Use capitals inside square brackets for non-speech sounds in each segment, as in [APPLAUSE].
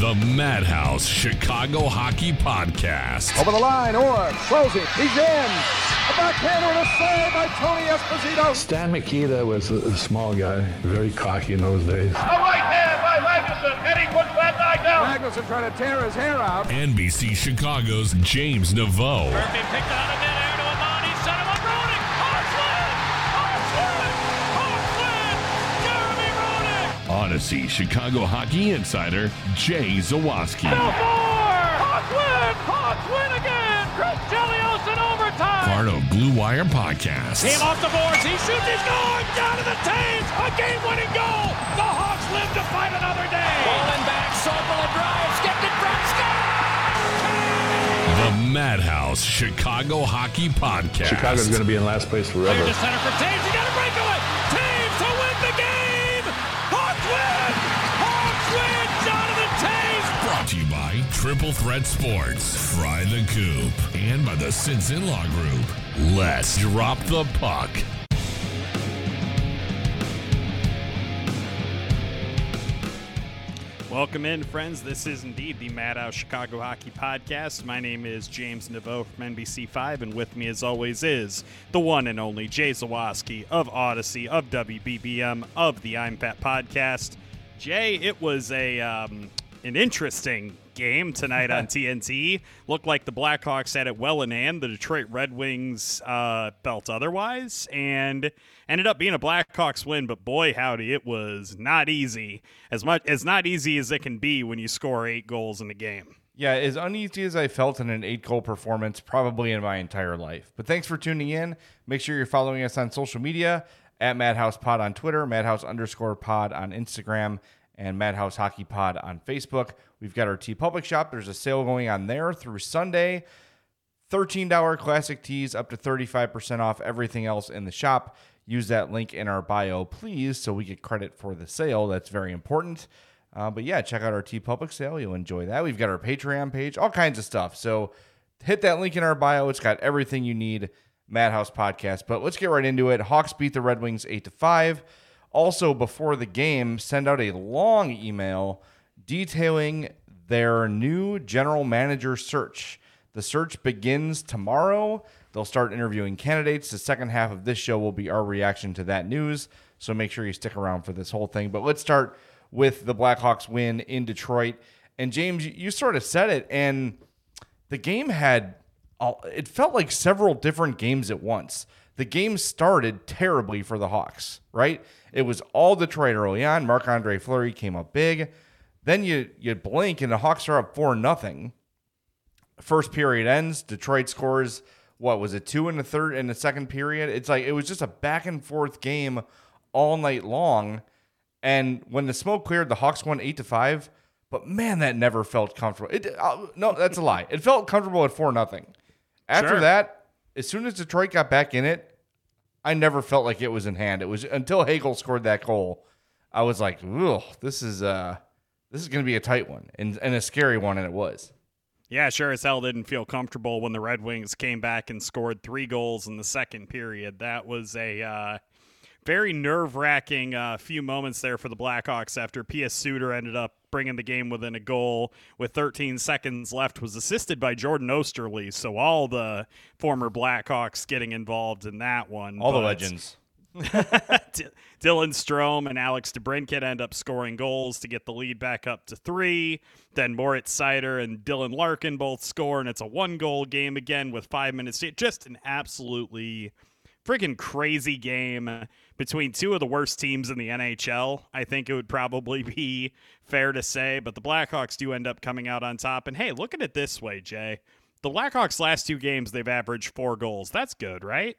The Madhouse Chicago Hockey Podcast. Over the line, or closing. He's in. A backhander and a save by Tony Esposito. Stan Mikita was a, a small guy, very cocky in those days. A right hand by Magnuson, and he puts that guy down. Magnuson trying to tear his hair out. NBC Chicago's James Neveau. Murphy picked out of midair Audacy Chicago Hockey Insider Jay Zawaski. Belfour! Hawks win! Hawks win again! Chris Chelios in overtime! Part of Blue Wire Podcast. Team off the boards. He shoots. He scores. Down to the Thames. A game-winning goal. The Hawks live to fight another day. Rolling back. Sokol drives. Gets it front. The Madhouse Chicago Hockey Podcast. Chicago's going to be in last place Clear forever. Triple Threat Sports, Fry the Coop, and by the Sins In Law Group. Let's drop the puck. Welcome in, friends. This is indeed the Madhouse Chicago Hockey Podcast. My name is James Neveau from NBC5, and with me, as always, is the one and only Jay Zawaski of Audacy, of WBBM, of the I'm Fat Podcast. Jay, it was a um, an interesting game tonight on [LAUGHS] TNT. Looked like the Blackhawks had it well in hand. The Detroit Red Wings uh, felt otherwise, and ended up being a Blackhawks win. But boy, howdy, it was not easy. As much as not easy as it can be when you score eight goals in a game. Yeah, as uneasy as I felt in an eight goal performance probably in my entire life. But thanks for tuning in. Make sure you're following us on social media at Madhouse Pod on Twitter, Madhouse underscore pod on Instagram, and Madhouse Hockey Pod on Facebook. We've got our TeePublic shop. There's a sale going on there through Sunday. $13 classic tees up to 35% off everything else in the shop. Use that link in our bio, please, so we get credit for the sale. That's very important. Uh, but yeah, check out our TeePublic sale. You'll enjoy that. We've got our Patreon page, all kinds of stuff. So hit that link in our bio. It's got everything you need. Madhouse podcast. But let's get right into it. Hawks beat the Red Wings eight to five. Also, before the game, send out a long email detailing their new general manager search. The search begins tomorrow. They'll start interviewing candidates. The second half of this show will be our reaction to that news. So make sure you stick around for this whole thing. But let's start with the Blackhawks win in Detroit. And James, you, sort of said it, and the game had it felt like several different games at once. The game started terribly for the Hawks, right? It was all Detroit early on. Marc Andre Fleury came up big. Then you you blink and the Hawks are up four nothing. First period ends. Detroit scores what was it two in the third in the second period? It's like it was just a back and forth game all night long. And when the smoke cleared, the Hawks won eight to five. But man, that never felt comfortable. It uh, no, that's a lie. It felt comfortable at four nothing. After Sure. that, as soon as Detroit got back in it, I never felt like it was in hand. It was until Hagel scored that goal, I was like, "Ugh, this is uh, this is going to be a tight one and, and a scary one," and it was. Yeah, sure as hell didn't feel comfortable when the Red Wings came back and scored three goals in the second period. That was a uh, very nerve wracking uh, few moments there for the Blackhawks after Pius Suter ended up bringing the game within a goal with 13 seconds left, was assisted by Jordan Oesterle. So all the former Blackhawks getting involved in that one. All the But legends. [LAUGHS] Dylan Strome and Alex DeBrincat end up scoring goals to get the lead back up to three. Then Moritz Seider and Dylan Larkin both score, and it's a one goal game again with five minutes. Just an absolutely freaking crazy game between two of the worst teams in the NHL. I think it would probably [LAUGHS] be fair to say, but the Blackhawks do end up coming out on top. And hey, look at it this way, Jay. The Blackhawks' last two games, they've averaged four goals. That's good, right?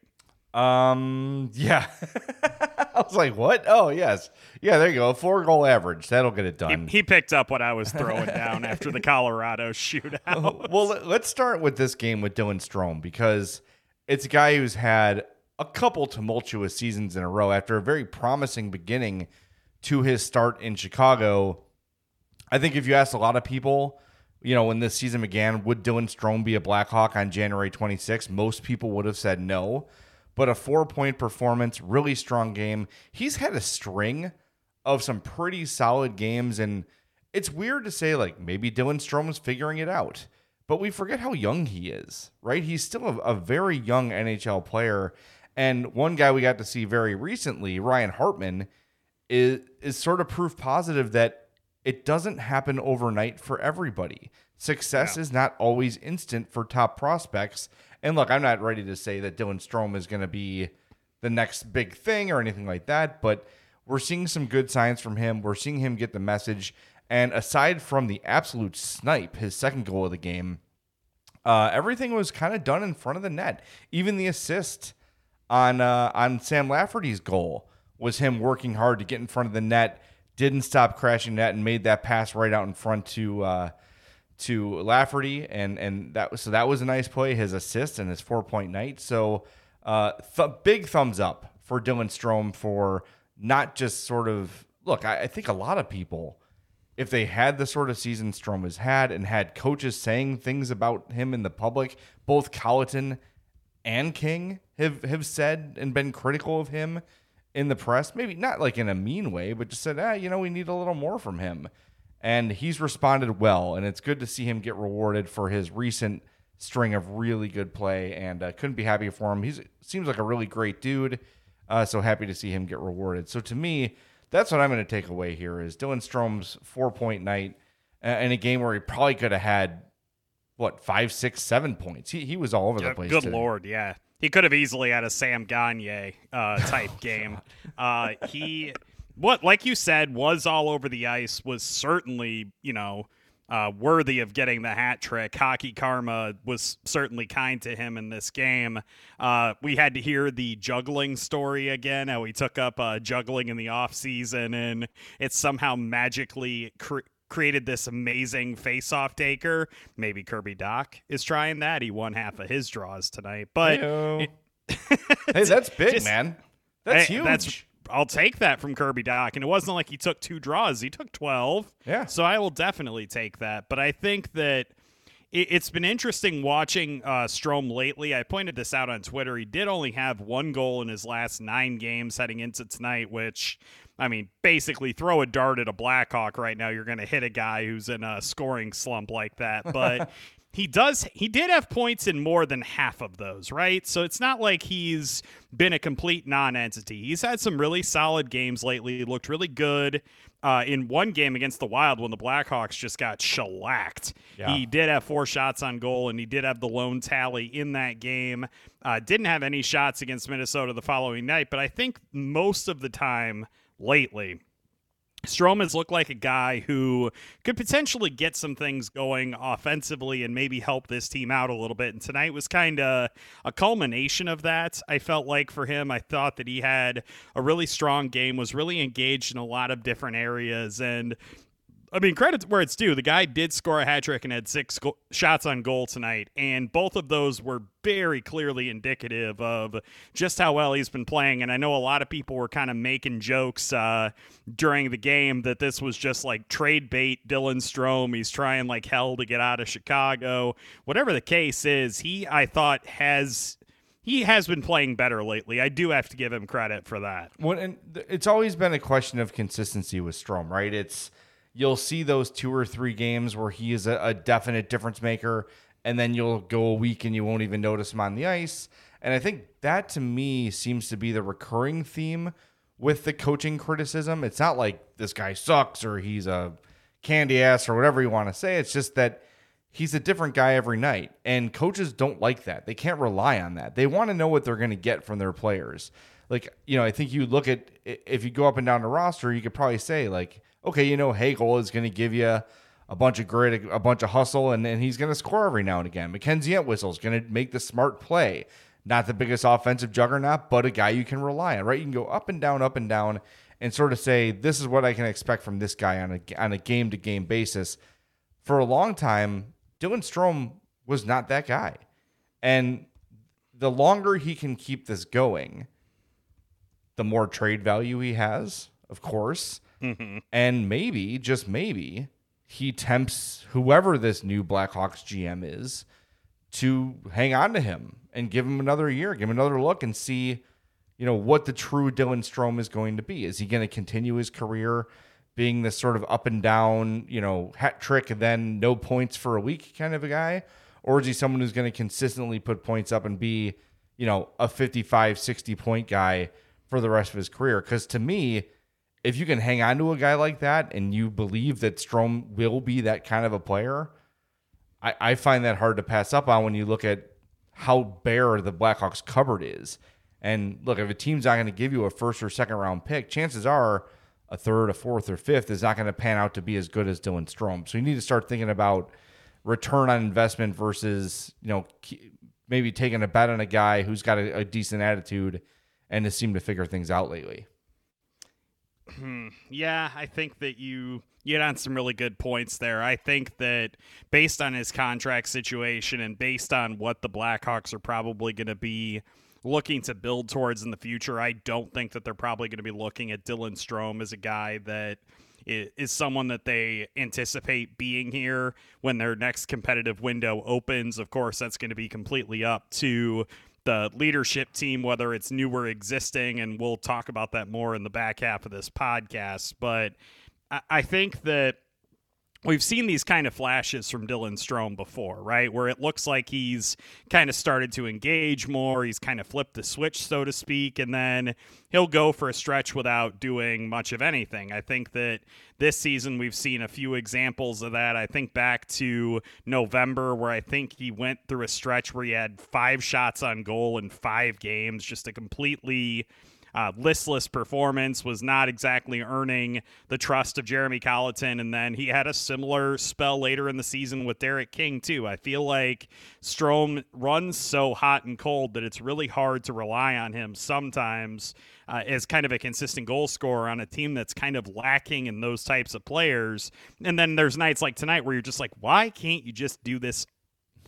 Um, yeah. [LAUGHS] I was like, what? Oh, yes. Yeah, there you go. Four goal average. That'll get it done. He, he picked up what I was throwing [LAUGHS] down after the Colorado shootout. well, let's start with this game with Dylan Strome because it's a guy who's had a couple tumultuous seasons in a row after a very promising beginning to his start in Chicago. I think if you asked a lot of people, you know, when this season began, would Dylan Strome be a Blackhawk on January 26th? Most people would have said no but a four point performance, really strong game. He's had a string of some pretty solid games, and it's weird to say, like, maybe Dylan Strome's figuring it out, but we forget how young he is, right? He's still a, a very young NHL player. And one guy we got to see very recently, Ryan Hartman, is, is sort of proof positive that it doesn't happen overnight for everybody. Success yeah. is not always instant for top prospects. And look, I'm not ready to say that Dylan Strome is going to be the next big thing or anything like that, but we're seeing some good signs from him. We're seeing him get the message. And aside from the absolute snipe, his second goal of the game, uh, everything was kind of done in front of the net. Even the assist on uh, on Sam Lafferty's goal was him working hard to get in front of the net, didn't stop crashing net, and made that pass right out in front to uh, to Lafferty, and and that was so that was a nice play. His assist and his four point night. So, uh, th- big thumbs up for Dylan Strome for not just sort of look. I, I, think a lot of people, if they had the sort of season Strome has had, and had coaches saying things about him in the public, both Colliton and King have have said and been critical of him in the press. Maybe not like in a mean way, but just said, ah, you know, we need a little more from him and he's responded well. And it's good to see him get rewarded for his recent string of really good play. And uh, couldn't be happier for him. He seems like a really great dude. Uh, so happy to see him get rewarded. So to me, that's what I'm going to take away here is Dylan Strome's four point night in a game where he probably could have had what five, six, seven points. He he was all over the place. Good today. lord, yeah. He could have easily had a Sam Gagner uh, [LAUGHS] type oh, game. Uh, he what, like you said, was all over the ice, was certainly, you know, uh, worthy of getting the hat trick. Hockey Karma was certainly kind to him in this game. Uh, we had to hear the juggling story again, how he took up uh, juggling in the off season and it somehow magically cre- created this amazing face-off taker. Maybe Kirby Dach is trying that. He won half of his draws tonight, but it, [LAUGHS] hey, that's big, just, man. That's hey, huge. That's I'll take that from Kirby Dach. And it wasn't like he took two draws; he took twelve. Yeah. So I will definitely take that. But I think that it, has been interesting watching uh, Strome lately. I pointed this out on Twitter. He did only have one goal in his last nine games heading into tonight, which. I mean, basically, throw a dart at a Blackhawk right now. You're going to hit a guy who's in a scoring slump like that. But [LAUGHS] he does he did have points in more than half of those, right? So it's not like he's been a complete non-entity. He's had some really solid games lately. He looked really good uh, in one game against the Wild when the Blackhawks just got shellacked. Yeah. He did have four shots on goal, and he did have the lone tally in that game. Uh, didn't have any shots against Minnesota the following night, but I think most of the time lately Strome has looked like a guy who could potentially get some things going offensively and maybe help this team out a little bit. And tonight was kind of a culmination of that. I felt like for him, I thought that he had a really strong game, was really engaged in a lot of different areas, and I mean, credit where it's due. The guy did score a hat trick and had six go- shots on goal tonight, and both of those were very clearly indicative of just how well he's been playing. And I know a lot of people were kind of making jokes uh, during the game that this was just like trade bait Dylan Strome. He's trying like hell to get out of Chicago. Whatever the case is, he I thought has he has been playing better lately. I do have to give him credit for that. Well, and it's always been a question of consistency with Strome, right? It's you'll see those two or three games where he is a, a definite difference maker, and then you'll go a week and you won't even notice him on the ice. And I think that to me seems to be the recurring theme with the coaching criticism. It's not like this guy sucks or he's a candy ass or whatever you want to say. It's just that he's a different guy every night. And coaches don't like that. They can't rely on that. They want to know what they're going to get from their players. Like, you know, I think you look at if you go up and down the roster, you could probably say, like, okay, you know, Hagel is going to give you a bunch of grit, a bunch of hustle, and, and he's going to score every now and again. McKenzie Entwistle is going to make the smart play. Not the biggest offensive juggernaut, but a guy you can rely on, right? You can go up and down, up and down, and sort of say, this is what I can expect from this guy on a, on a game to game basis. For a long time, Dylan Strome was not that guy. And the longer he can keep this going, the more trade value he has, of course. And maybe, just maybe, he tempts whoever this new Blackhawks GM is to hang on to him and give him another year, give him another look and see, you know, what the true Dylan Strome is going to be. Is he going to continue his career being this sort of up and down, you know, hat trick and then no points for a week kind of a guy? Or is he someone who's going to consistently put points up and be, you know, a 55, 60 point guy for the rest of his career? Because to me, if you can hang on to a guy like that and you believe that Strome will be that kind of a player, I, I find that hard to pass up on when you look at how bare the Blackhawks cupboard is. And look, if a team's not going to give you a first or second round pick, chances are a third, a fourth, or fifth is not going to pan out to be as good as Dylan Strome. So you need to start thinking about return on investment versus you know maybe taking a bet on a guy who's got a, a decent attitude and has seemed to figure things out lately. Hmm. Yeah, I think that you you hit on some really good points there. I think that based on his contract situation and based on what the Blackhawks are probably going to be looking to build towards in the future, I don't think that they're probably going to be looking at Dylan Strome as a guy that is someone that they anticipate being here when their next competitive window opens. Of course, that's going to be completely up to the leadership team, whether it's new or existing, and we'll talk about that more in the back half of this podcast. But I think that we've seen these kind of flashes from Dylan Strome before, right? Where it looks like he's kind of started to engage more. He's kind of flipped the switch, so to speak, and then he'll go for a stretch without doing much of anything. I think that this season we've seen a few examples of that. I think back to November, where I think he went through a stretch where he had five shots on goal in five games, just a completely uh, listless performance, was not exactly earning the trust of Jeremy Colliton. And then he had a similar spell later in the season with Derek King, too. I feel like Strome runs so hot and cold that it's really hard to rely on him sometimes uh, as kind of a consistent goal scorer on a team that's kind of lacking in those types of players. And then there's nights like tonight where you're just like, why can't you just do this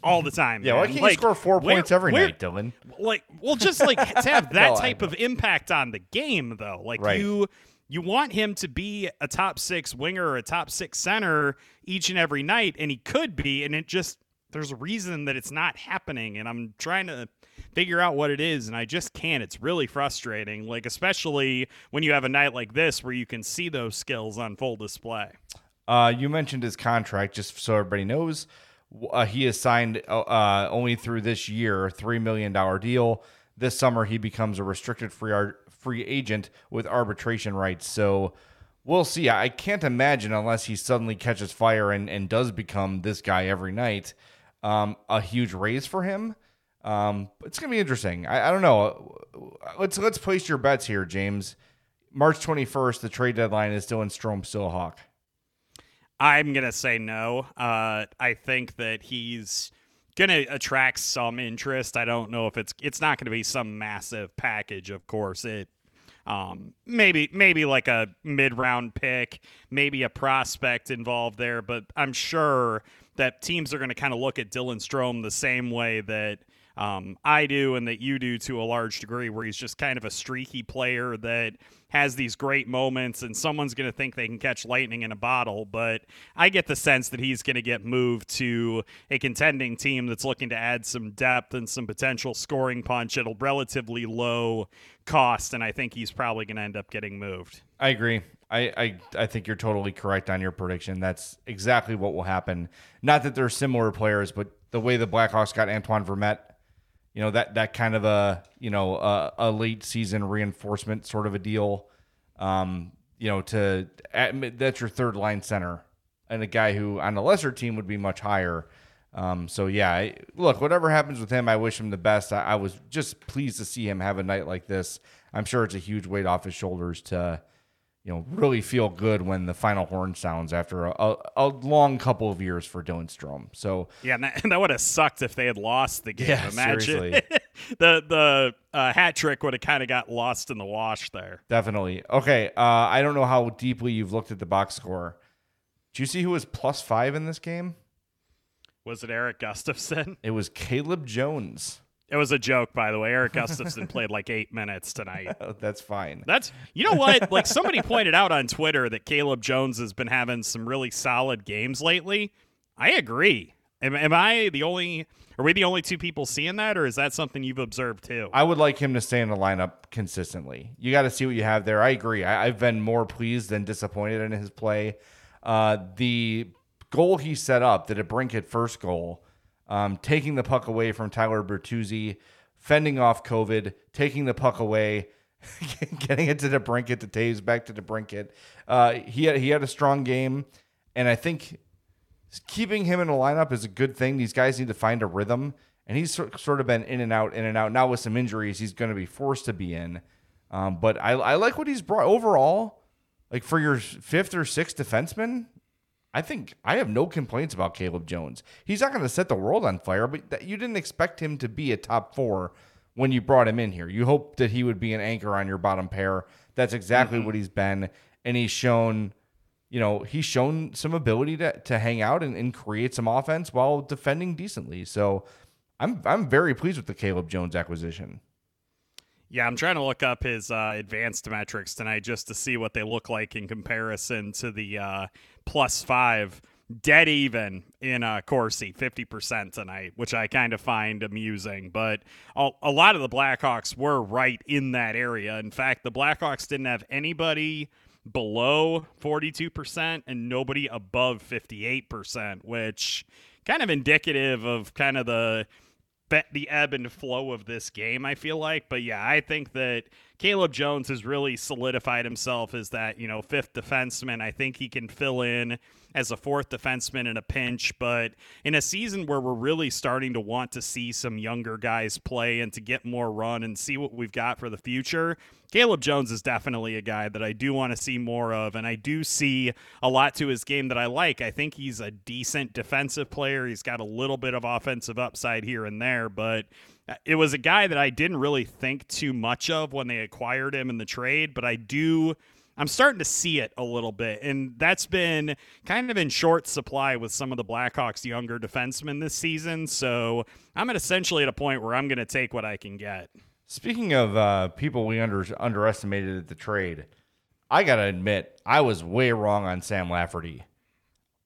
all the time. Yeah, man. why can't like, you score four where, points every where, night, Dylan? Like, well, just like to have [LAUGHS] that no, type of impact on the game, though. Like right. you, you want him to be a top six winger or a top six center each and every night, and he could be. And it just there's a reason that it's not happening, and I'm trying to figure out what it is, and I just can't. It's really frustrating. Like especially when you have a night like this where you can see those skills on full display. Uh, you mentioned his contract, just so everybody knows. Uh, he is signed uh, only through this year, three million dollar deal. This summer, he becomes a restricted free art, free agent with arbitration rights. So we'll see. I can't imagine unless he suddenly catches fire and, and does become this guy every night, um, a huge raise for him. Um, it's gonna be interesting. I, I don't know. Let's let's place your bets here, James. March twenty first, the trade deadline is still in Strome still a hawk. I'm gonna say no. Uh, I think that he's gonna attract some interest. I don't know if it's it's not gonna be some massive package. Of course, it um, maybe maybe like a mid round pick, maybe a prospect involved there. But I'm sure that teams are gonna kind of look at Dylan Strome the same way that um, I do and that you do to a large degree, where he's just kind of a streaky player that has these great moments, and someone's going to think they can catch lightning in a bottle. But I get the sense that he's going to get moved to a contending team that's looking to add some depth and some potential scoring punch at a relatively low cost, and I think he's probably going to end up getting moved. I agree. I, I I think you're totally correct on your prediction. That's exactly what will happen. Not that they're similar players, but the way the Blackhawks got Antoine Vermette you know that that kind of a you know a, a late season reinforcement sort of a deal. Um, you know, to admit that's your third line center and a guy who on a lesser team would be much higher. Um, so yeah, I, look, whatever happens with him, I wish him the best. I, I, was just pleased to see him have a night like this. I'm sure it's a huge weight off his shoulders to, you know, really feel good when the final horn sounds after a, a, a long couple of years for Dylan Strome. So yeah, and that, [LAUGHS] that, would have sucked if they had lost the game. Yeah, Imagine [LAUGHS] the the uh, hat trick would have kind of got lost in the wash there. Definitely. Okay, uh, I don't know how deeply you've looked at the box score. Do you see who was plus five in this game? Was it Erik Gustafsson? It was Caleb Jones. It was a joke, by the way. Erik Gustafsson played like eight minutes tonight. [LAUGHS] That's fine. That's you know what? Like somebody pointed out on Twitter that Caleb Jones has been having some really solid games lately. I agree. Am, am I the only? Are we the only two people seeing that, or is that something you've observed too? I would like him to stay in the lineup consistently. You got to see what you have there. I agree. I, have been more pleased than disappointed in his play. Uh, the goal he set up, the DeBrincat first goal, um, taking the puck away from Tyler Bertuzzi, fending off COVID, taking the puck away, [LAUGHS] getting it to DeBrincat to Toews, back to DeBrincat. Uh, he had he had a strong game, and I think keeping him in the lineup is a good thing. These guys need to find a rhythm, and he's sort of been in and out, in and out. Now with some injuries, he's going to be forced to be in. Um, but I, I like what he's brought overall. Like for your fifth or sixth defenseman, I think I have no complaints about Caleb Jones. He's not going to set the world on fire, but that, you didn't expect him to be a top four when you brought him in here. You hoped that he would be an anchor on your bottom pair. That's exactly mm-hmm. what he's been, and he's shown, you know, he's shown some ability to to hang out and, and create some offense while defending decently. So, I'm I'm very pleased with the Caleb Jones acquisition. Yeah, I'm trying to look up his uh, advanced metrics tonight just to see what they look like in comparison to the uh, plus five. Dead even in uh, Corsi, 50% tonight, which I kind of find amusing. But a, a lot of the Blackhawks were right in that area. In fact, the Blackhawks didn't have anybody below 42% and nobody above 58%, which kind of indicative of kind of the the ebb and flow of this game, I feel like. But yeah, I think that Caleb Jones has really solidified himself as that, you know, fifth defenseman. I think he can fill in as a fourth defenseman in a pinch, but in a season where we're really starting to want to see some younger guys play and to get more run and see what we've got for the future, Caleb Jones is definitely a guy that I do want to see more of, and I do see a lot to his game that I like. I think he's a decent defensive player. He's got a little bit of offensive upside here and there, but it was a guy that I didn't really think too much of when they acquired him in the trade, but I do. I'm starting to see it a little bit, and that's been kind of in short supply with some of the Blackhawks' younger defensemen this season. So I'm at essentially at a point where I'm going to take what I can get. Speaking of uh, people we under underestimated at the trade, I gotta admit I was way wrong on Sam Lafferty.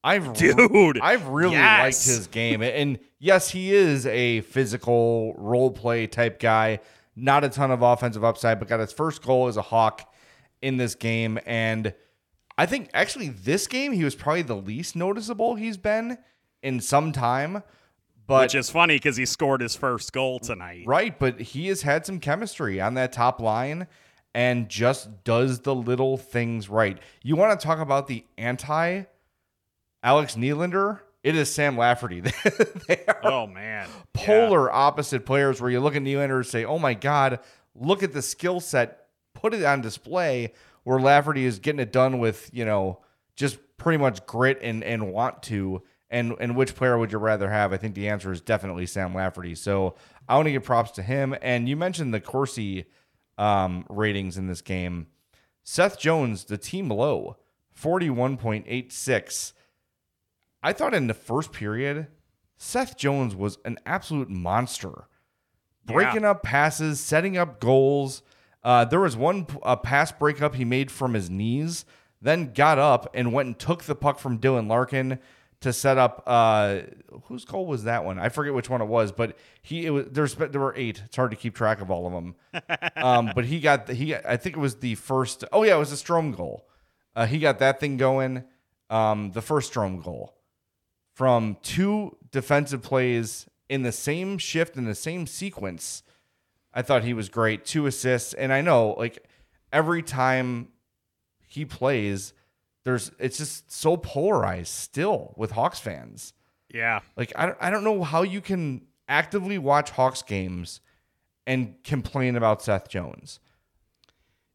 I've dude, I've really yes. liked his game, and yes, he is a physical role play type guy. Not a ton of offensive upside, but got his first goal as a Hawk in this game, and I think actually this game he was probably the least noticeable he's been in some time. But, Which is funny because he scored his first goal tonight. Right, but he has had some chemistry on that top line and just does the little things right. You want to talk about the anti Alex Nylander, it is Sam Lafferty. [LAUGHS] they are oh man, polar yeah. opposite players. Where you look at Nylander and say, "Oh my God, look at the skill set, put it on display." Where Lafferty is getting it done with you know just pretty much grit and and want to. And, and which player would you rather have? I think the answer is definitely Sam Lafferty. So I want to give props to him. And you mentioned the Corsi um, ratings in this game. Seth Jones, the team low, 41.86. I thought in the first period, Seth Jones was an absolute monster, breaking yeah. up passes, setting up goals. Uh, there was one a pass breakup he made from his knees, then got up and went and took the puck from Dylan Larkin to set up. Uh, whose goal was that one? I forget which one it was, but he it was there's there were eight. It's hard to keep track of all of them. [LAUGHS] um, but he got he I think it was the first. Oh yeah, it was a Strome goal. Uh, he got that thing going. Um, the first Strome goal from two defensive plays in the same shift in the same sequence, I thought he was great. Two assists, and I know like every time he plays, there's it's just so polarized still with Hawks fans. Yeah. Like I don't, I don't know how you can actively watch Hawks games and complain about Seth Jones.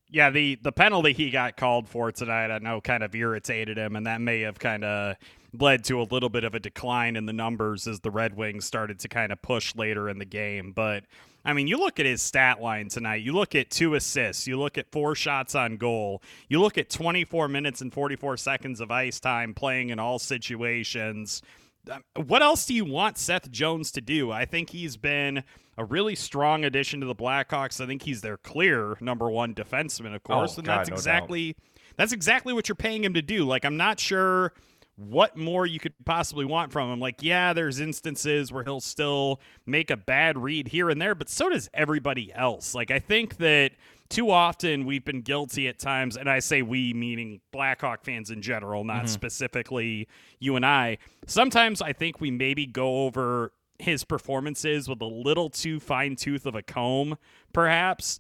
Yeah, the the penalty he got called for tonight, I know, kind of irritated him, and that may have kind of led to a little bit of a decline in the numbers as the Red Wings started to kind of push later in the game. But I mean, you look at his stat line tonight. You look at two assists. You look at four shots on goal. You look at 24 minutes and 44 seconds of ice time playing in all situations. Um, what else do you want Seth Jones to do? I think he's been a really strong addition to the Blackhawks. I think he's their clear number one defenseman, of course, oh, and God, that's no exactly that's exactly what you're paying him to do. Like I'm not sure what more you could possibly want from him. Like, yeah, there's instances where he'll still make a bad read here and there, but so does everybody else. Like, I think that too often we've been guilty at times, and I say we meaning Blackhawk fans in general, not mm-hmm. specifically you and I. Sometimes I think we maybe go over his performances with a little too fine tooth of a comb, perhaps.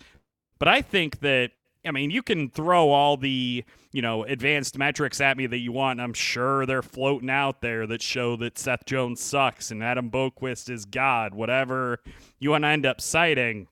But I think that I mean, you can throw all the, you know, advanced metrics at me that you want. I'm sure they're floating out there that show that Seth Jones sucks and Adam Boqvist is God, whatever you want to end up citing.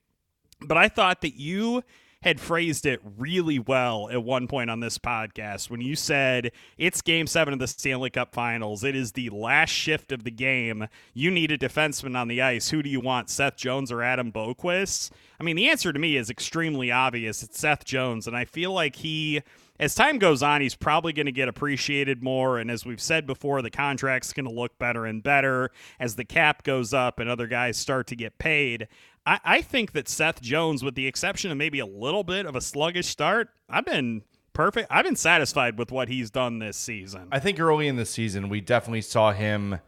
But I thought that you had phrased it really well at one point on this podcast when you said it's game seven of the Stanley Cup finals. It is the last shift of the game. You need a defenseman on the ice. Who do you want, Seth Jones or Adam Boqvist? I mean, the answer to me is extremely obvious. It's Seth Jones. And I feel like he as time goes on, he's probably going to get appreciated more. And as we've said before, the contract's going to look better and better as the cap goes up and other guys start to get paid. I, I think that Seth Jones, with the exception of maybe a little bit of a sluggish start, I've been perfect. I've been satisfied with what he's done this season. I think early in the season, we definitely saw him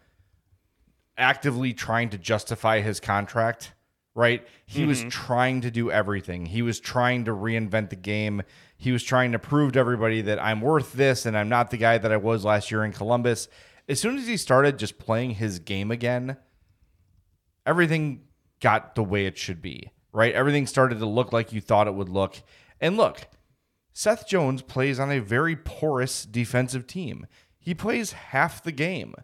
actively trying to justify his contract, right? He mm-hmm. was trying to do everything. He was trying to reinvent the game. He was trying to prove to everybody that I'm worth this and I'm not the guy that I was last year in Columbus. As soon as he started just playing his game again, everything got the way it should be, right? Everything started to look like you thought it would look. And look, Seth Jones plays on a very porous defensive team. He plays half the game.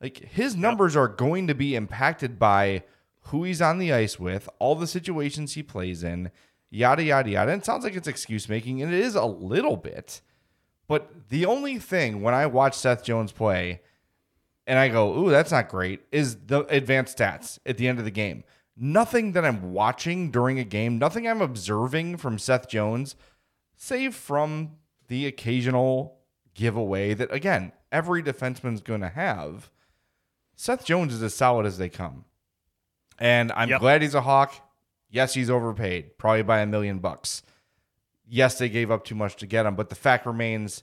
Like his numbers are going to be impacted by who he's on the ice with, all the situations he plays in, yada yada yada. And it sounds like it's excuse making, and it is a little bit. But the only thing when I watch Seth Jones play and I go, ooh, that's not great, is the advanced stats at the end of the game nothing that I'm watching during a game, nothing I'm observing from Seth Jones, save from the occasional giveaway that, again, every defenseman's going to have. Seth Jones is as solid as they come. And I'm yep. glad he's a Hawk. Yes, he's overpaid, probably by a million bucks. Yes, they gave up too much to get him, but the fact remains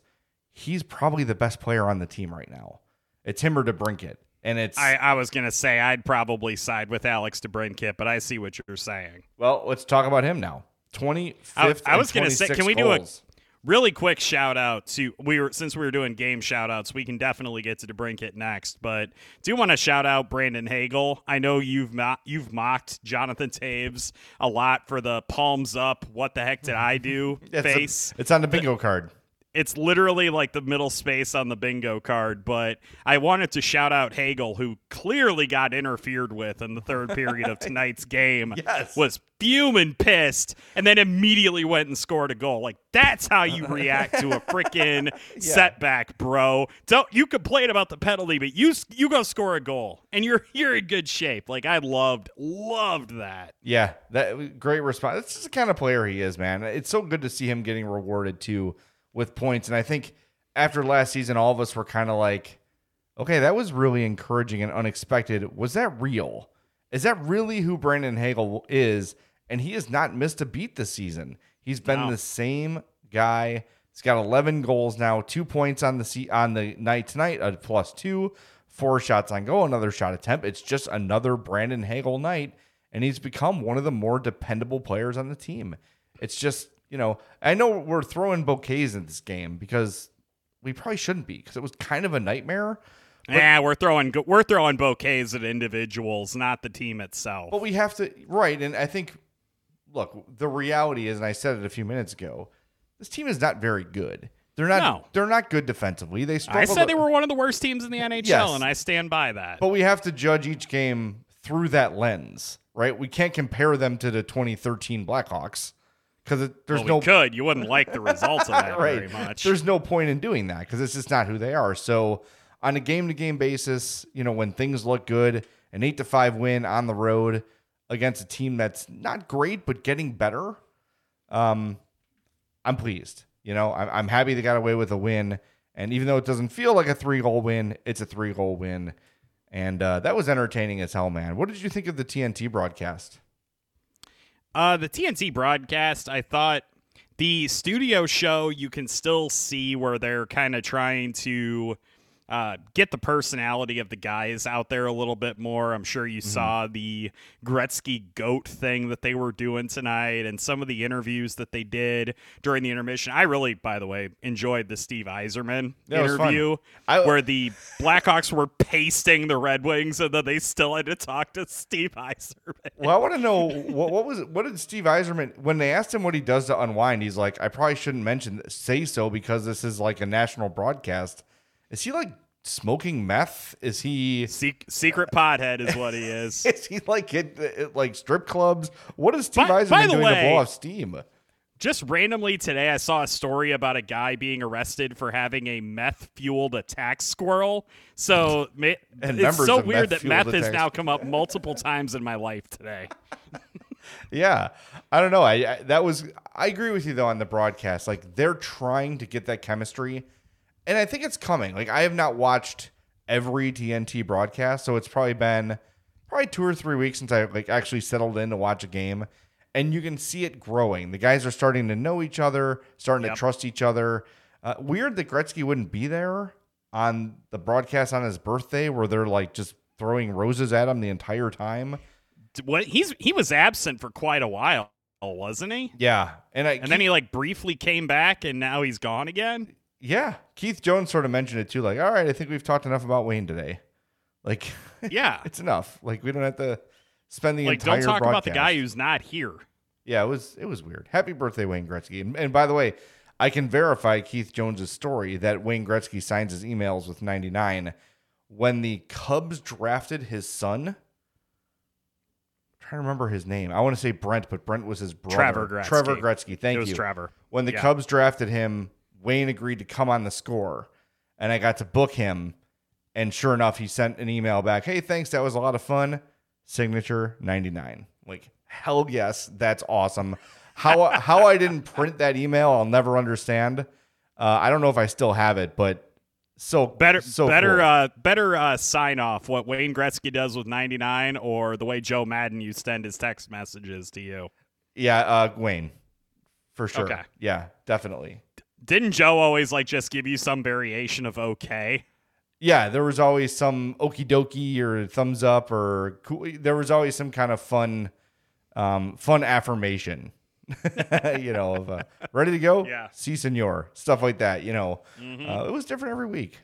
he's probably the best player on the team right now. It's him or DeBrincat. And it's I, I was gonna say I'd probably side with Alex DeBrincat, but I see what you're saying. Well, let's talk about him now. Twenty fifth. I, I, was gonna say, can we goals. Really quick shout out to we were since we were doing game shout outs, we can definitely get to DeBrincat next, but do want to shout out Brandon Hagel. I know you've mo- you've mocked Jonathan Toews a lot for the palms up. What the heck did I do? face. A, it's on the bingo card it's literally like the middle space on the bingo card. But I wanted to shout out Hagel, who clearly got interfered with in the third period of [LAUGHS] tonight's game. Yes. Was fuming pissed and then immediately went and scored a goal. Like that's how you react to a [LAUGHS] freaking yeah. setback, bro. Don't you complain about the penalty, but you you go score a goal and you're you're in good shape. Like I loved loved that. Yeah, that great response. That's just the kind of player he is, man. It's so good to see him getting rewarded too with points. And I think after last season, all of us were kind of like, okay, that was really encouraging and unexpected. Was that real? Is that really who Brandon Hagel is? And he has not missed a beat this season. He's been no. the same guy. He's got 11 goals now, two points on the on the night tonight, a plus two, four shots on goal, another shot attempt. It's just another Brandon Hagel night, and he's become one of the more dependable players on the team. It's just you know, I know we're throwing bouquets in this game because we probably shouldn't be because it was kind of a nightmare. yeah, we're throwing we're throwing bouquets at individuals, not the team itself. But we have to right, and I think look, the reality is, and I said it a few minutes ago, this team is not very good. They're not. No. They're not good defensively. They. I said to- they were one of the worst teams in the NHL, Yes. and I stand by that. But we have to judge each game through that lens, right? We can't compare them to the 2013 Blackhawks because there's well, no we could. You wouldn't like the results of [LAUGHS] that right. very much. There's no point in doing that because it's just not who they are. So on a game to game basis, you know, when things look good, an eight to five win on the road against a team that's not great but getting better, um, I'm pleased. You know, I'm, I'm happy they got away with a win. And even though it doesn't feel like a three goal win, it's a three goal win. And uh, that was entertaining as hell, man. What did you think of the TNT broadcast? Uh, the TNT broadcast, I thought the studio show, you can still see where they're kind of trying to uh, get the personality of the guys out there a little bit more. I'm sure you saw the Gretzky goat thing that they were doing tonight and some of the interviews that they did during the intermission. I really, by the way, enjoyed the Steve Yzerman Yeah, it was fun. interview I- where the Blackhawks were pasting the Red Wings and then they still had to talk to Steve Yzerman. Well, I want to know what, what was what did Steve Yzerman when they asked him what he does to unwind? He's like, I probably shouldn't mention say so because this is like a national broadcast. Is he like smoking meth? Is he Se- secret pothead is what he is. [LAUGHS] is he like at, at, uh, like strip clubs? What is Steve By- Yzerman by the doing to blow off steam? Just randomly today, I saw a story about a guy being arrested for having a meth fueled attack squirrel. So ma- [LAUGHS] it's so weird that meth has now come up multiple times in my life today. [LAUGHS] Yeah, I don't know. I, I that was I agree with you though on the broadcast. Like they're trying to get that chemistry, and I think it's coming. Like I have not watched every TNT broadcast, so it's probably been probably two or three weeks since I like actually settled in to watch a game, and you can see it growing. The guys are starting to know each other, starting Yep. to trust each other. Uh, weird that Gretzky wouldn't be there on the broadcast on his birthday, where they're like just throwing roses at him the entire time. What he's he was absent for quite a while, wasn't he? Yeah, and I And then he like briefly came back, and now he's gone again. Yeah, Keith Jones sort of mentioned it too. Like, all right, I think we've talked enough about Wayne today. [LAUGHS] Like, Yeah, [LAUGHS] it's enough. Like, we don't have to spend the like entire don't talk about the guy who's not here. Yeah, it was it was weird. Happy birthday, Wayne Gretzky. And, and by the way, I can verify Keith Jones's story that Wayne Gretzky signs his emails with 99 when the Cubs drafted his son. I'm trying to remember his name. I want to say Brent, but Brent was his brother. Trevor Gretzky. Trevor Gretzky. Thank it was you. Trevor. When the Yeah. Cubs drafted him, Wayne agreed to come on the score, and I got to book him. And sure enough, he sent an email back. Hey, thanks. That was a lot of fun. Signature 99. Like, hell yes, that's awesome. How [LAUGHS] how I didn't print that email, I'll never understand. Uh, I don't know if I still have it, but so Better, so better, cool. uh, better uh, sign off what Wayne Gretzky does with 99, or the way Joe Maddon used to send his text messages to you. yeah, uh, Wayne, for sure. Okay. Yeah, definitely. Didn't Joe always like just give you some variation of okay? Yeah, there was always some okie dokie or thumbs up or cool. There was always some kind of fun, um, fun affirmation. [LAUGHS] you know, of uh, ready to go. Yeah. si senor, stuff like that. You know, uh, it was different every week.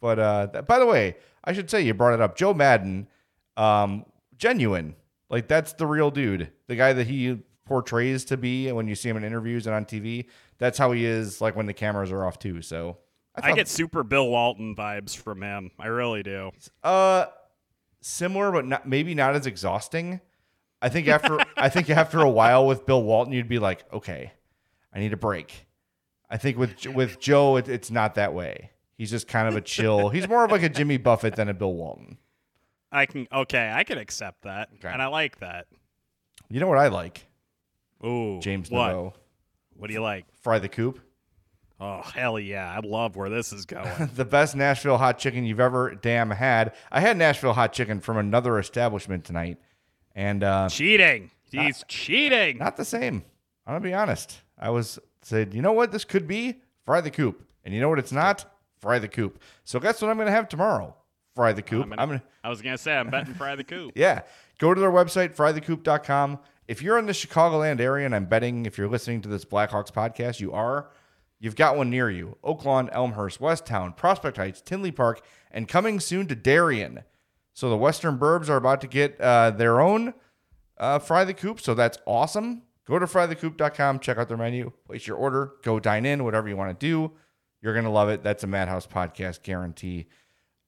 But uh, th- by the way, I should say you brought it up. Joe Maddon, um, genuine. Like that's the real dude, the guy that he portrays to be when you see him in interviews and on TV. That's how he is. Like when the cameras are off too. So I thought- get super Bill Walton vibes from him. I really do. Uh, similar, but not maybe not as exhausting. I think after I think [LAUGHS] after a while with Bill Walton, you'd be like, okay, I need a break. I think with with Joe, it, it's not that way. He's just kind of a chill. He's more of like a Jimmy Buffett than a Bill Walton. I can okay, I can accept that, Okay. and I like that. You know what I like? Ooh, James what? What do you like? Fry the coop. Oh hell yeah! I love where this is going. [LAUGHS] The best Nashville hot chicken you've ever damn had. I had Nashville hot chicken from another establishment tonight, and uh, cheating. He's cheating. not the same. I'm gonna be honest. I was said, you know what this could be? Fry the coop. And you know what it's not? Fry the coop. So guess what I'm gonna have tomorrow? Fry the coop. I'm gonna- I'm gonna I was gonna say I'm betting fry the coop. [LAUGHS] yeah. Go to their website, frythecoop.com. If you're in the Chicagoland area, and I'm betting if you're listening to this Blackhawks podcast, you are, You've got one near you. Oaklawn, Elmhurst, Westtown, Prospect Heights, Tinley Park, and coming soon to Darien. So the Western Burbs are about to get uh, their own uh, Fry the Coop. So that's awesome. Go to frythecoop.com, check out their menu, place your order, go dine in, whatever you want to do. You're going to love it. That's a Madhouse podcast guarantee.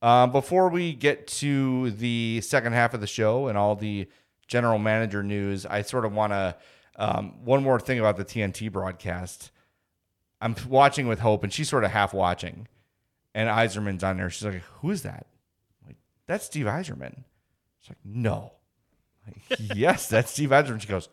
Um, before we get to the second half of the show and all the general manager news, I sort of want to, um, one more thing about the TNT broadcast. I'm watching with Hope, and she's sort of half watching, and Yzerman's on there. She's like, "Who is that?" I'm like, that's Steve Yzerman. She's like, "No." Like, [LAUGHS] yes, that's Steve Yzerman. She goes,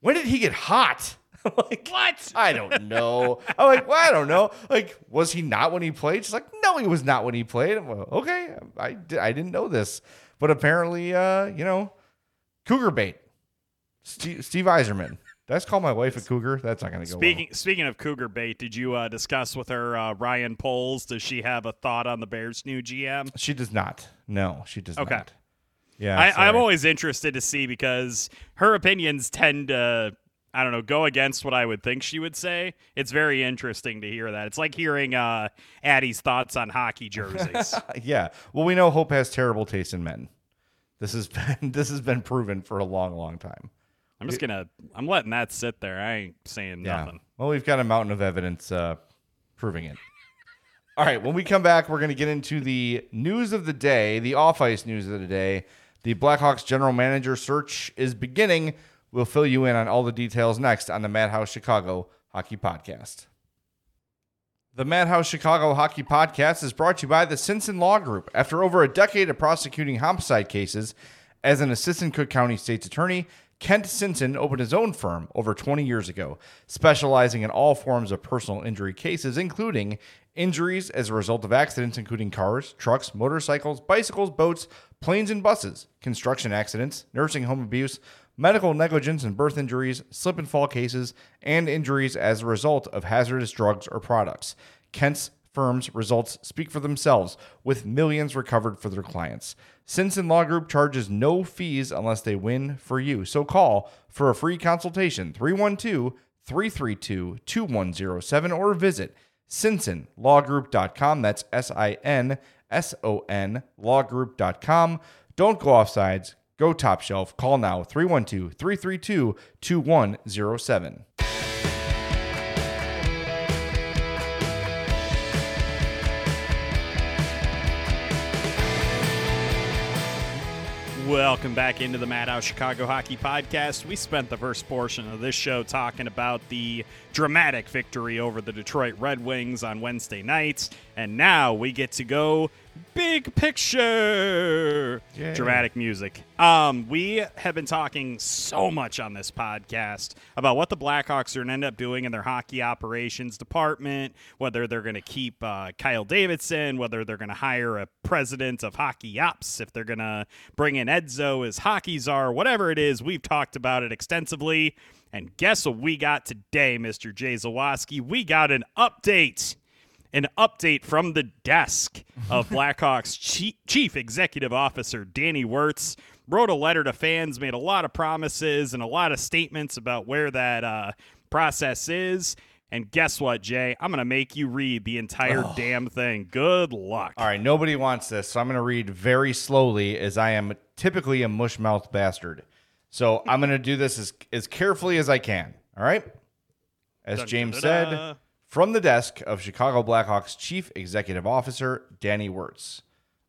"When did he get hot?" [LAUGHS] I'm like, What? I don't know. I'm like, well, I don't know. Like, was he not when he played? She's like, no, he was not when he played. I'm like, okay, I, I didn't know this, but apparently, uh, you know, Cougar bait. Steve, Steve Yzerman. Did I just call my wife a cougar? That's not going to go. Speaking speaking of Cougar bait, did you uh, discuss with her uh, Ryan Poles? Does she have a thought on the Bears' new GM? She does not. No, she does Okay. not. Yeah, I, I'm always interested to see because her opinions tend to, I don't know, go against what I would think she would say. It's very interesting to hear that. It's like hearing uh, Addie's thoughts on hockey jerseys. [LAUGHS] yeah. Well, we know Hope has terrible taste in men. This has [LAUGHS] been this has been proven for a long, long time. I'm just gonna, I'm letting that sit there. I ain't saying Yeah. nothing. Well, we've got a mountain of evidence uh, proving it. All right. When we come back, we're going to get into the news of the day, the off ice news of the day. The Blackhawks general manager search is beginning. We'll fill you in on all the details next on the Madhouse Chicago Hockey Podcast. The Madhouse Chicago Hockey Podcast is brought to you by the Simpson Law Group. After over a decade of prosecuting homicide cases as an assistant Cook County State's attorney, Kent Simpson opened his own firm over 20 years ago, specializing in all forms of personal injury cases, including injuries as a result of accidents, including cars, trucks, motorcycles, bicycles, boats, planes, and buses, construction accidents, nursing home abuse, medical negligence and birth injuries, slip and fall cases, and injuries as a result of hazardous drugs or products. Kent's firm's results speak for themselves, with millions recovered for their clients. Simpson Law Group charges no fees unless they win for you. So call for a free consultation 312 332 2107 or visit SinsonLawGroup.com. That's S I N S O N lawgroup.com. Don't go off sides. Go top shelf. Call now 312 332 2107. Welcome back into the Madhouse Chicago Hockey Podcast. We spent the first portion of this show talking about the dramatic victory over the Detroit Red Wings on Wednesday nights, and now we get to go big picture. Yay. Dramatic music. Um, we have been talking so much on this podcast about what the Blackhawks are going to end up doing in their hockey operations department, whether they're going to keep uh, Kyle Davidson, whether they're going to hire a president of hockey ops, if they're going to bring in Edzo as hockey czar, whatever it is. We've talked about it extensively. And guess what we got today, Mr. Jay Zawaski? We got an update an update from the desk of [LAUGHS] Blackhawks chief, chief executive officer Danny Wirtz wrote a letter to fans, made a lot of promises and a lot of statements about where that uh, process is. And guess what, Jay? I'm going to make you read the entire damn thing. Good luck. All right, nobody wants this, so I'm going to read very slowly as I am typically a mush-mouthed bastard. So I'm going to do this as, as carefully as I can. All right? As James said. From the desk of Chicago Blackhawks Chief Executive Officer Danny Wirtz.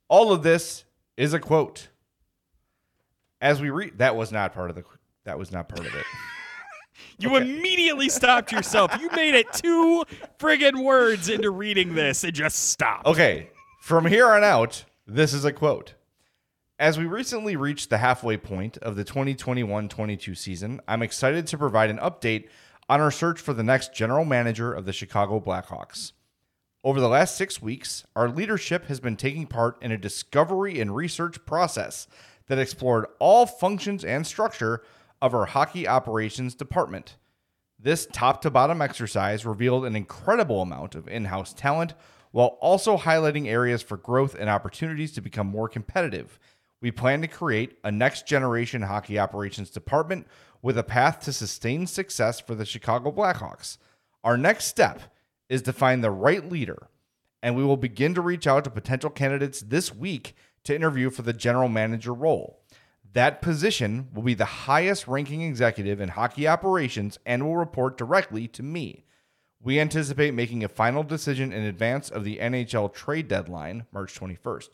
All of this is a quote. As we read, that was not part of the. That was not part of it. [LAUGHS] You immediately stopped yourself. You made it two friggin' words into reading this and just stopped. Okay, from here on out, this is a quote. As we recently reached the halfway point of the 2021 22 season, I'm excited to provide an update on our search for the next general manager of the Chicago Blackhawks. Over the last six weeks, our leadership has been taking part in a discovery and research process that explored all functions and structure of our hockey operations department. This top to bottom exercise revealed an incredible amount of in house talent while also highlighting areas for growth and opportunities to become more competitive. We plan to create a next generation hockey operations department with a path to sustained success for the Chicago Blackhawks. Our next step is to find the right leader, and we will begin to reach out to potential candidates this week to interview for the general manager role. That position will be the highest ranking executive in hockey operations and will report directly to me. We anticipate making a final decision in advance of the NHL trade deadline, March 21st.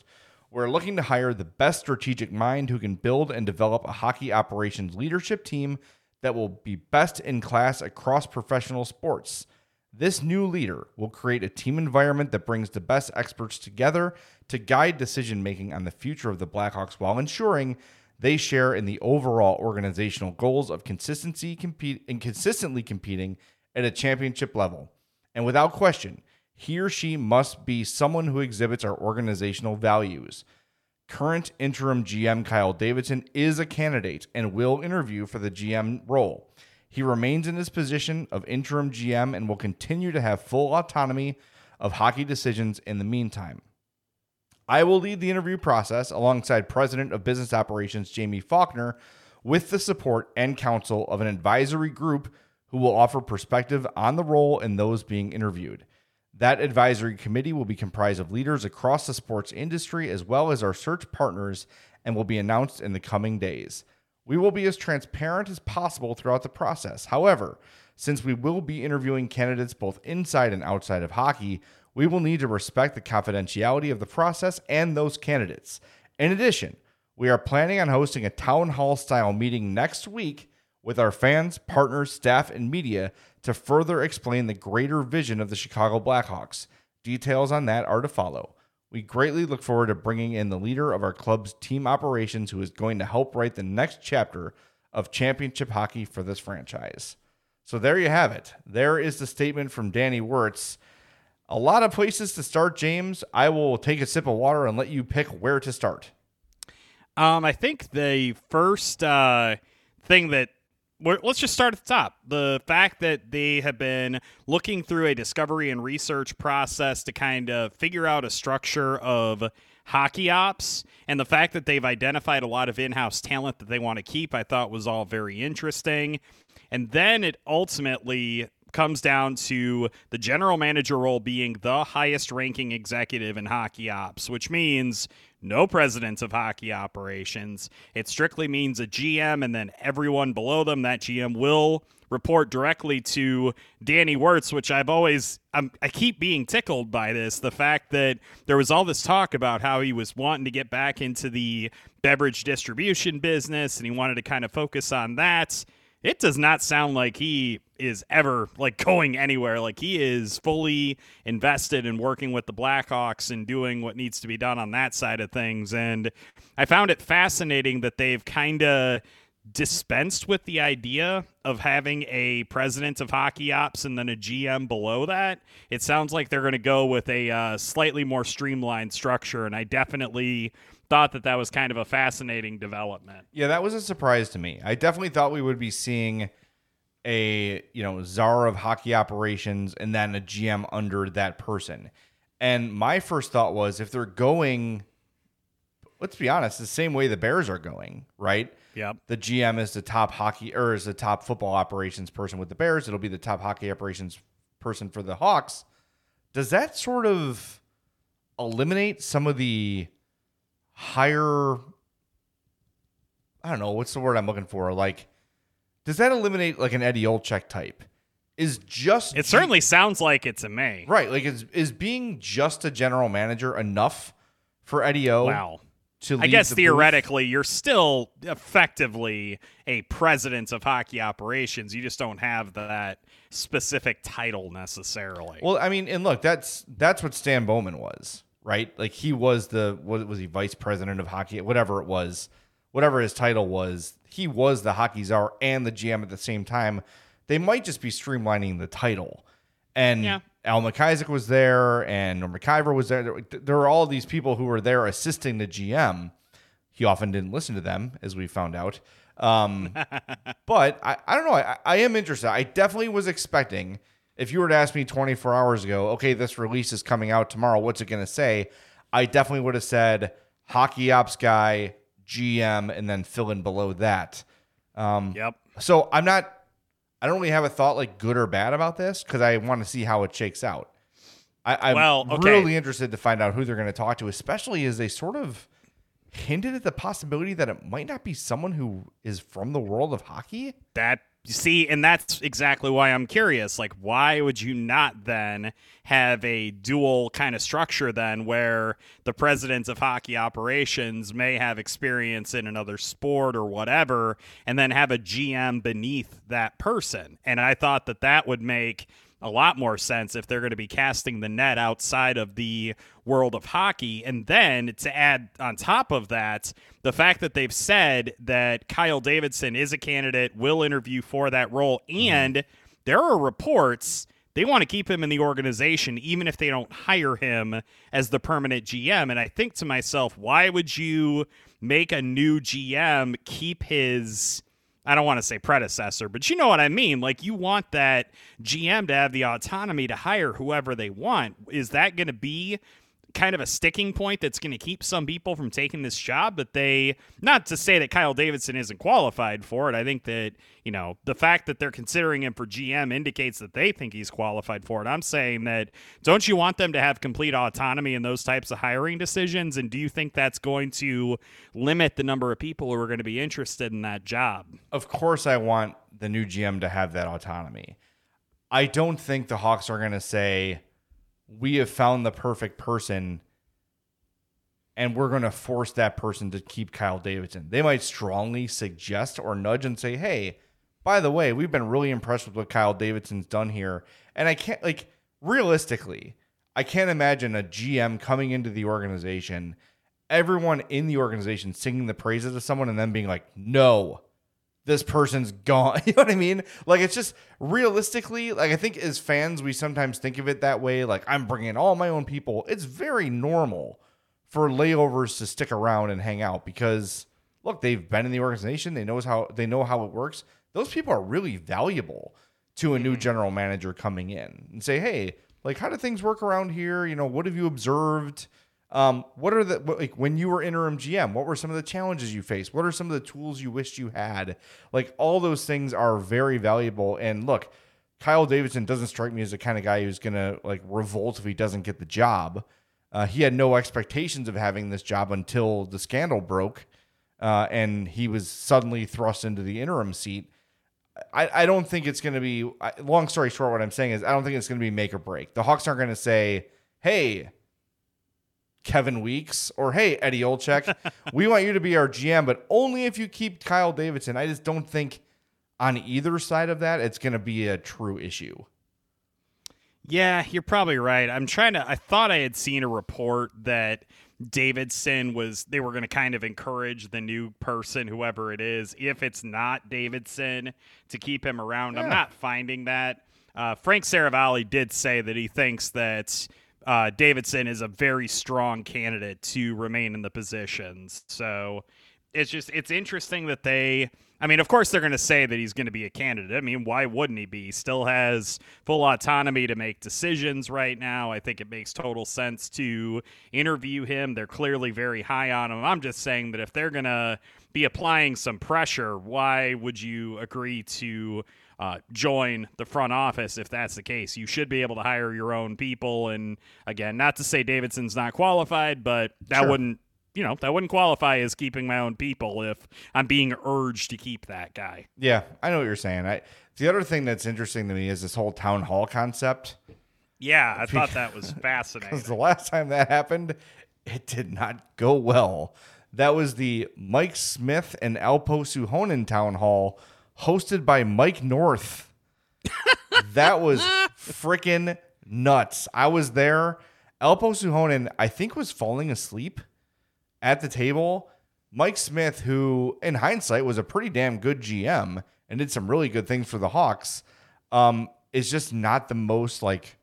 We're looking to hire the best strategic mind who can build and develop a hockey operations leadership team that will be best in class across professional sports. This new leader will create a team environment that brings the best experts together to guide decision making on the future of the Blackhawks while ensuring they share in the overall organizational goals of consistency compete and consistently competing at a championship level. And without question, he or she must be someone who exhibits our organizational values. Current interim GM Kyle Davidson is a candidate and will interview for the GM role. He remains in his position of interim GM and will continue to have full autonomy of hockey decisions in the meantime. I will lead the interview process alongside President of Business Operations Jamie Faulkner with the support and counsel of an advisory group who will offer perspective on the role and those being interviewed. That advisory committee will be comprised of leaders across the sports industry as well as our search partners and will be announced in the coming days. We will be as transparent as possible throughout the process. However, since we will be interviewing candidates both inside and outside of hockey, we will need to respect the confidentiality of the process and those candidates. In addition, we are planning on hosting a town hall style meeting next week with our fans, partners, staff, and media to further explain the greater vision of the Chicago Blackhawks. Details on that are to follow. We greatly look forward to bringing in the leader of our club's team operations who is going to help write the next chapter of championship hockey for this franchise. So there you have it. There is the statement from Danny Wirtz. A lot of places to start, James. I will take a sip of water and let you pick where to start. Um, I think the first uh, thing that let's just start at the top. The fact that they have been looking through a discovery and research process to kind of figure out a structure of hockey ops and the fact that they've identified a lot of in-house talent that they want to keep I thought was all very interesting. And then it ultimately comes down to the general manager role being the highest ranking executive in hockey ops, which means no president of hockey operations. It strictly means a GM and then everyone below them. That GM will report directly to Danny Wirtz, which I've always I'm, i keep being tickled by this. The fact that there was all this talk about how he was wanting to get back into the beverage distribution business and he wanted to kind of focus on that it does not sound like he is ever like going anywhere. Like he is fully invested in working with the Blackhawks and doing what needs to be done on that side of things. And I found it fascinating that they've kind of dispensed with the idea of having a president of hockey ops and then a GM below that. It sounds like they're going to go with a uh, slightly more streamlined structure. And I definitely thought that that was kind of a fascinating development. Yeah, that was a surprise to me. I definitely thought we would be seeing a you know czar of hockey operations and then a GM under that person. And my first thought was if they're going, let's be honest, the same way the Bears are going, right? Yep. The GM is the top hockey or is the top football operations person with the Bears. It'll be the top hockey operations person for the Hawks. Does that sort of eliminate some of the higher I don't know, what's the word I'm looking for? Like does that eliminate like an Eddie Olczyk type? Is just It certainly sounds like it's a May. Right, like is is being just a general manager enough for Eddie O? Wow. I guess theoretically, booth? you're still effectively a president of hockey operations. You just don't have that specific title necessarily. Well, I mean, and look, that's that's what Stan Bowman was right? Like he was the what was he vice president of hockey, whatever it was, whatever his title was. He was the hockey czar and the GM at the same time. They might just be streamlining the title. And yeah. Al McIsaac was there, and Norm Maciver was there. there. There were all these people who were there assisting the GM. He often didn't listen to them, as we found out. Um, [LAUGHS] but I, I don't know. I, I am interested. I definitely was expecting if you were to ask me 24 hours ago, okay, this release is coming out tomorrow, what's it going to say? I definitely would have said hockey ops guy, GM, and then fill in below that. Um, yep. So I'm not, I don't really have a thought like good or bad about this because I want to see how it shakes out. I, am well, okay. really interested to find out who they're going to talk to, especially as they sort of hinted at the possibility that it might not be someone who is from the world of hockey. That see, and that's exactly why I'm curious. Like, why would you not then have a dual kind of structure then where the president of hockey operations may have experience in another sport or whatever, and then have a GM beneath that person? And I thought that that would make a lot more sense if they're going to be casting the net outside of the world of hockey. And then to add on top of that, the fact that they've said that Kyle Davidson is a candidate, will interview for that role, and mm-hmm. there are reports they want to keep him in the organization even if they don't hire him as the permanent GM. And I think to myself, why would you make a new GM keep his I don't want to say predecessor, but you know what I mean. Like you want that GM to have the autonomy to hire whoever they want. Is that going to be kind of a sticking point that's going to keep some people from taking this job but they not to say that Kyle Davidson isn't qualified for it I think that you know the fact that they're considering him for GM indicates that they think he's qualified for it. I'm saying that don't you want them to have complete autonomy in those types of hiring decisions? And do you think that's going to limit the number of people who are going to be interested in that job? Of course I want the new GM to have that autonomy. I don't think the Hawks are going to say we have found the perfect person and we're going to force that person to keep Kyle Davidson. They might strongly suggest or nudge and say, hey, by the way, we've been really impressed with what Kyle Davidson's done here. And I can't, like, realistically, I can't imagine a GM coming into the organization, everyone in the organization singing the praises of someone and then being like, no, this person's gone. [LAUGHS] You know what I mean? Like it's just realistically, like I think as fans we sometimes think of it that way, like I'm bringing all my own people. It's very normal for layovers to stick around and hang out because look, they've been in the organization, they knows how they know how it works. Those people are really valuable to a new mm-hmm. general manager coming in and say, "Hey, like how do things work around here? You know, what have you observed?" Um, what are the like when you were interim GM? What were some of the challenges you faced? What are some of the tools you wished you had? Like all those things are very valuable. And look, Kyle Davidson doesn't strike me as the kind of guy who's gonna like revolt if he doesn't get the job. Uh, he had no expectations of having this job until the scandal broke, uh, and he was suddenly thrust into the interim seat. I, I don't think it's going to be. Long story short, what I'm saying is I don't think it's going to be make or break. The Hawks aren't going to say, "Hey, Kevin Weekes or hey Eddie Olczyk, [LAUGHS] we want you to be our GM, but only if you keep Kyle Davidson. I just don't think on either side of that it's going to be a true issue. Yeah, you're probably right. I'm trying to. I thought I had seen a report that Davidson was. They were going to kind of encourage the new person, whoever it is, if it's not Davidson, to keep him around. Yeah. I'm not finding that. Uh, Frank Seravalli did say that he thinks that uh, Davidson is a very strong candidate to remain in the positions. So it's just it's interesting that they. I mean, of course, they're going to say that he's going to be a candidate. I mean, why wouldn't he be? He still has full autonomy to make decisions right now. I think it makes total sense to interview him. They're clearly very high on him. I'm just saying that if they're going to be applying some pressure, why would you agree to uh, join the front office if that's the case. You should be able to hire your own people. And again, not to say Davidson's not qualified, but that sure. wouldn't you know that wouldn't qualify as keeping my own people if I'm being urged to keep that guy. Yeah, I know what you're saying. I the other thing that's interesting to me is this whole town hall concept. Yeah, I thought that [LAUGHS] was fascinating. Because the last time that happened, it did not go well. That was the Mike Smith and Alpo Suhonen town hall hosted by Mike North. that was freaking nuts. I was there. Alpo Suhonen, I think, was falling asleep at the table. Mike Smith, who in hindsight was a pretty damn good GM and did some really good things for the Hawks, um, is just not the most like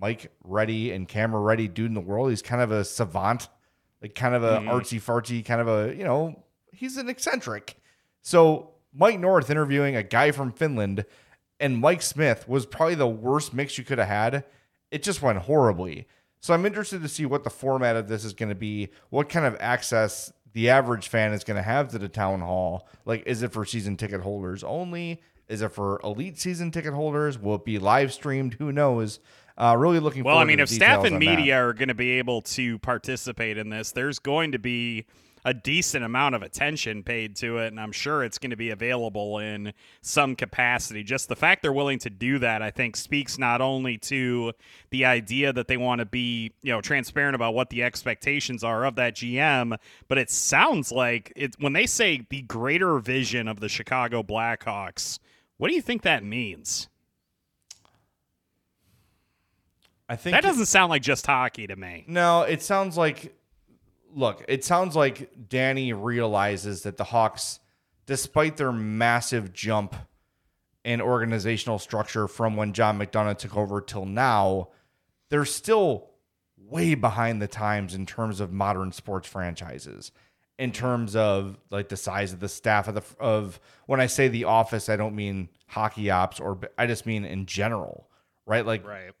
mic ready and camera ready dude in the world. He's kind of a savant, like kind of a mm-hmm. artsy fartsy, kind of a, you know, he's an eccentric. So Mike North interviewing a guy from Finland and Mike Smith was probably the worst mix you could have had. It just went horribly. So I'm interested to see what the format of this is going to be, what kind of access the average fan is going to have to the town hall. Like, is it for season ticket holders only? Is it for elite season ticket holders? Will it be live streamed? Who knows? Uh, really looking. Well, I mean, if staff and on that. media are going to be able to participate in this, there's going to be a decent amount of attention paid to it, and I'm sure it's going to be available in some capacity. Just the fact they're willing to do that, I think, speaks not only to the idea that they want to be, you know, transparent about what the expectations are of that GM, but it sounds like it when they say the greater vision of the Chicago Blackhawks. What do you think that means? I think That doesn't sound like just hockey to me. No, it sounds like look, it sounds like Danny realizes that the Hawks, despite their massive jump in organizational structure from when John McDonough took over till now, they're still way behind the times in terms of modern sports franchises. In terms of like the size of the staff of the of when I say the office, I don't mean hockey ops or I just mean in general, right? Like Right.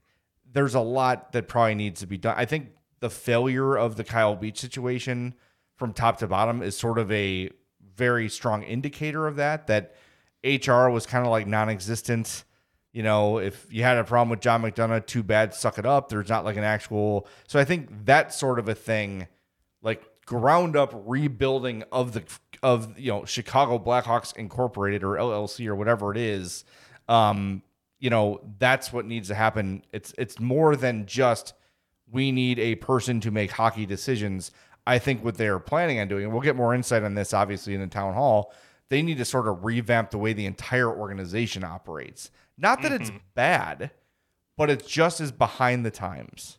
there's a lot that probably needs to be done. I think the failure of the Kyle Beach situation from top to bottom is sort of a very strong indicator of that. That HR was kind of like non-existent. You know, if you had a problem with John McDonough, too bad, suck it up. There's not like an actual. So I think that sort of a thing, like ground up rebuilding of the of you know Chicago Blackhawks Incorporated or LLC or whatever it is. Um, you know that's what needs to happen. It's it's more than just we need a person to make hockey decisions. I think what they are planning on doing, and we'll get more insight on this obviously in the town hall. They need to sort of revamp the way the entire organization operates. Not that it's bad, but it's just as behind the times.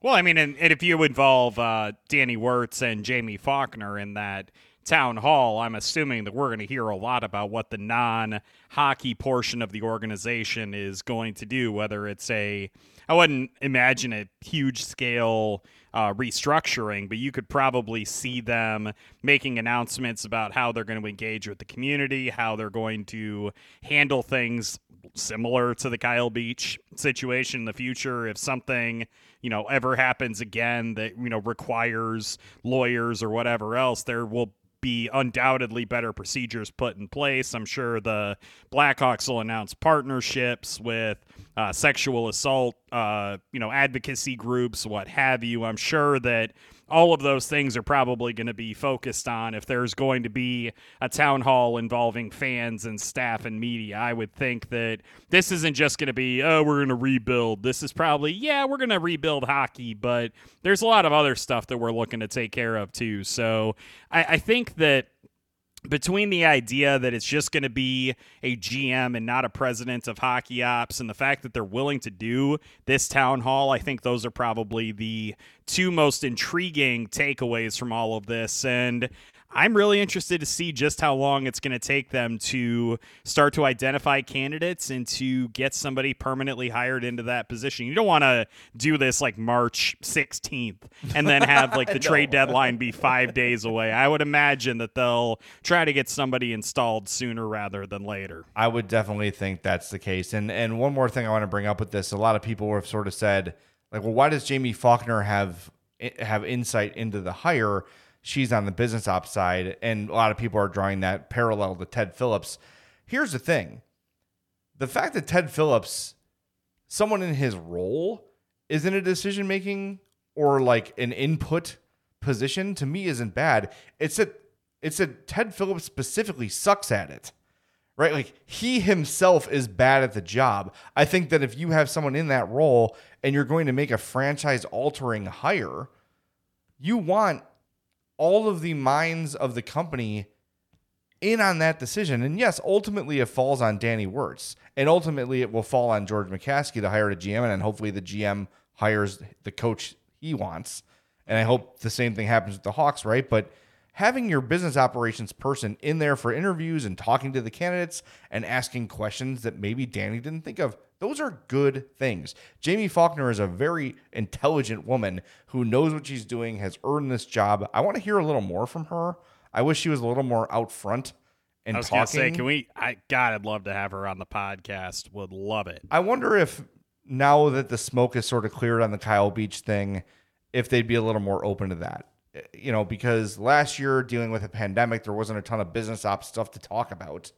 Well, I mean, and, and if you involve uh, Danny Wirtz and Jamie Faulkner in that town hall, I'm assuming that we're going to hear a lot about what the non hockey portion of the organization is going to do, whether it's a, I wouldn't imagine a huge scale uh, restructuring, but you could probably see them making announcements about how they're going to engage with the community, how they're going to handle things similar to the Kyle Beach situation in the future. If something, you know, ever happens again that, you know, requires lawyers or whatever else, there will be undoubtedly better procedures put in place. I'm sure the Blackhawks will announce partnerships with uh, sexual assault, uh, you know, advocacy groups, what have you. I'm sure that all of those things are probably going to be focused on if there's going to be a town hall involving fans and staff and media. I would think that this isn't just going to be, oh, we're going to rebuild. This is probably, yeah, we're going to rebuild hockey, but there's a lot of other stuff that we're looking to take care of too. So I, I think that between the idea that it's just going to be a GM and not a president of hockey ops and the fact that they're willing to do this town hall, I think those are probably the two most intriguing takeaways from all of this. And I'm really interested to see just how long it's going to take them to start to identify candidates and to get somebody permanently hired into that position. You don't want to do this like March 16th and then have like [LAUGHS] the trade deadline be five days away. I would imagine that they'll try to get somebody installed sooner rather than later. I would definitely think that's the case. And and one more thing I want to bring up with this, a lot of people have sort of said, like, well, why does Jamie Faulkner have eh, have insight into the hire? She's on the business ops side, and a lot of people are drawing that parallel to Ted Phillips. Here's the thing: the fact that Ted Phillips, someone in his role, is in a decision making or like an input position, to me isn't bad. It's that it's that Ted Phillips specifically sucks at it right? Like he himself is bad at the job. I think that if you have someone in that role and you're going to make a franchise altering hire, you want all of the minds of the company in on that decision. And yes, ultimately it falls on Danny Wirtz. And ultimately it will fall on George McCaskey to hire a GM. And then hopefully the GM hires the coach he wants. And I hope the same thing happens with the Hawks, right? But having your business operations person in there for interviews and talking to the candidates and asking questions that maybe Danny didn't think of, those are good things. Jamie Faulkner is a very intelligent woman who knows what she's doing, has earned this job. I want to hear a little more from her. I wish she was a little more out front and I was talking. gonna say, can we? I God, I'd love to have her on the podcast. Would love it. I wonder if now that the smoke is sort of cleared on the Kyle Beach thing, if they'd be a little more open to that. You know, because last year dealing with a pandemic, there wasn't a ton of business ops stuff to talk about.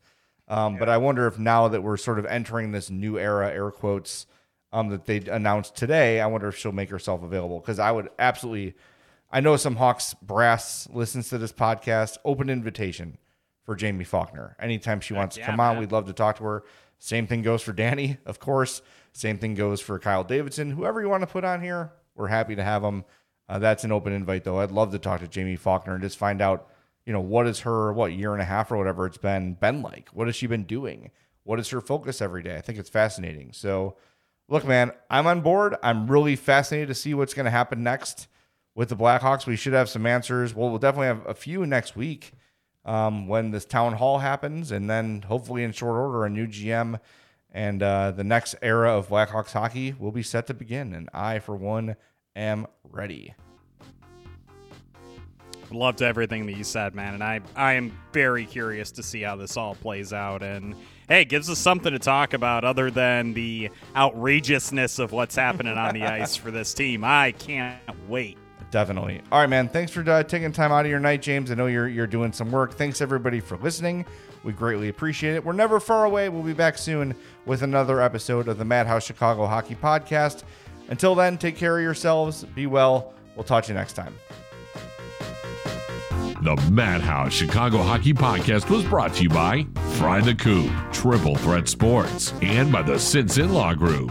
Um, But I wonder if now that we're sort of entering this new era, air quotes, um, that they announced today, I wonder if she'll make herself available because I would absolutely. I know some Hawks brass listens to this podcast. Open invitation for Jamie Faulkner. Anytime she wants to yeah, come on, we'd love to talk to her. Same thing goes for Danny, of course. Same thing goes for Kyle Davidson. Whoever you want to put on here, we're happy to have them. Uh, that's an open invite, though. I'd love to talk to Jamie Faulkner and just find out, you know, what is her what year and a half or whatever it's been been like. What has she been doing? What is her focus every day? I think it's fascinating. So, look, man, I'm on board. I'm really fascinated to see what's going to happen next with the Blackhawks. We should have some answers. Well, we'll definitely have a few next week um, when this town hall happens, and then hopefully in short order, a new GM and uh, the next era of Blackhawks hockey will be set to begin. And I, for one, am ready. Loved everything that you said, man, and I I am very curious to see how this all plays out. And hey, it gives us something to talk about other than the outrageousness of what's happening on the ice for this team. I can't wait. Definitely. All right, man. Thanks for uh, taking time out of your night, James. I know you're you're doing some work. Thanks everybody for listening. We greatly appreciate it. We're never far away. We'll be back soon with another episode of the Madhouse Chicago Hockey Podcast. Until then, take care of yourselves. Be well. We'll talk to you next time. The Madhouse Chicago Hockey Podcast was brought to you by Fry the Coop, Triple Threat Sports, and by the Simpson Law Group.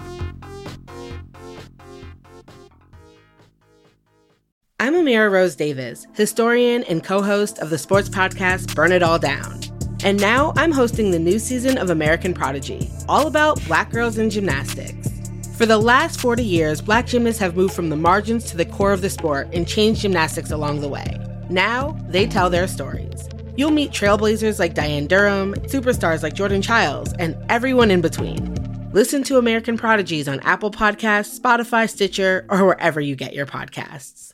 I'm Amira Rose Davis, historian and co host of the sports podcast Burn It All Down. And now I'm hosting the new season of American Prodigy, all about black girls in gymnastics. For the last 40 years, black gymnasts have moved from the margins to the core of the sport and changed gymnastics along the way. Now, they tell their stories. You'll meet trailblazers like Diane Durham, superstars like Jordan Chiles, and everyone in between. Listen to American Prodigies on Apple Podcasts, Spotify, Stitcher, or wherever you get your podcasts.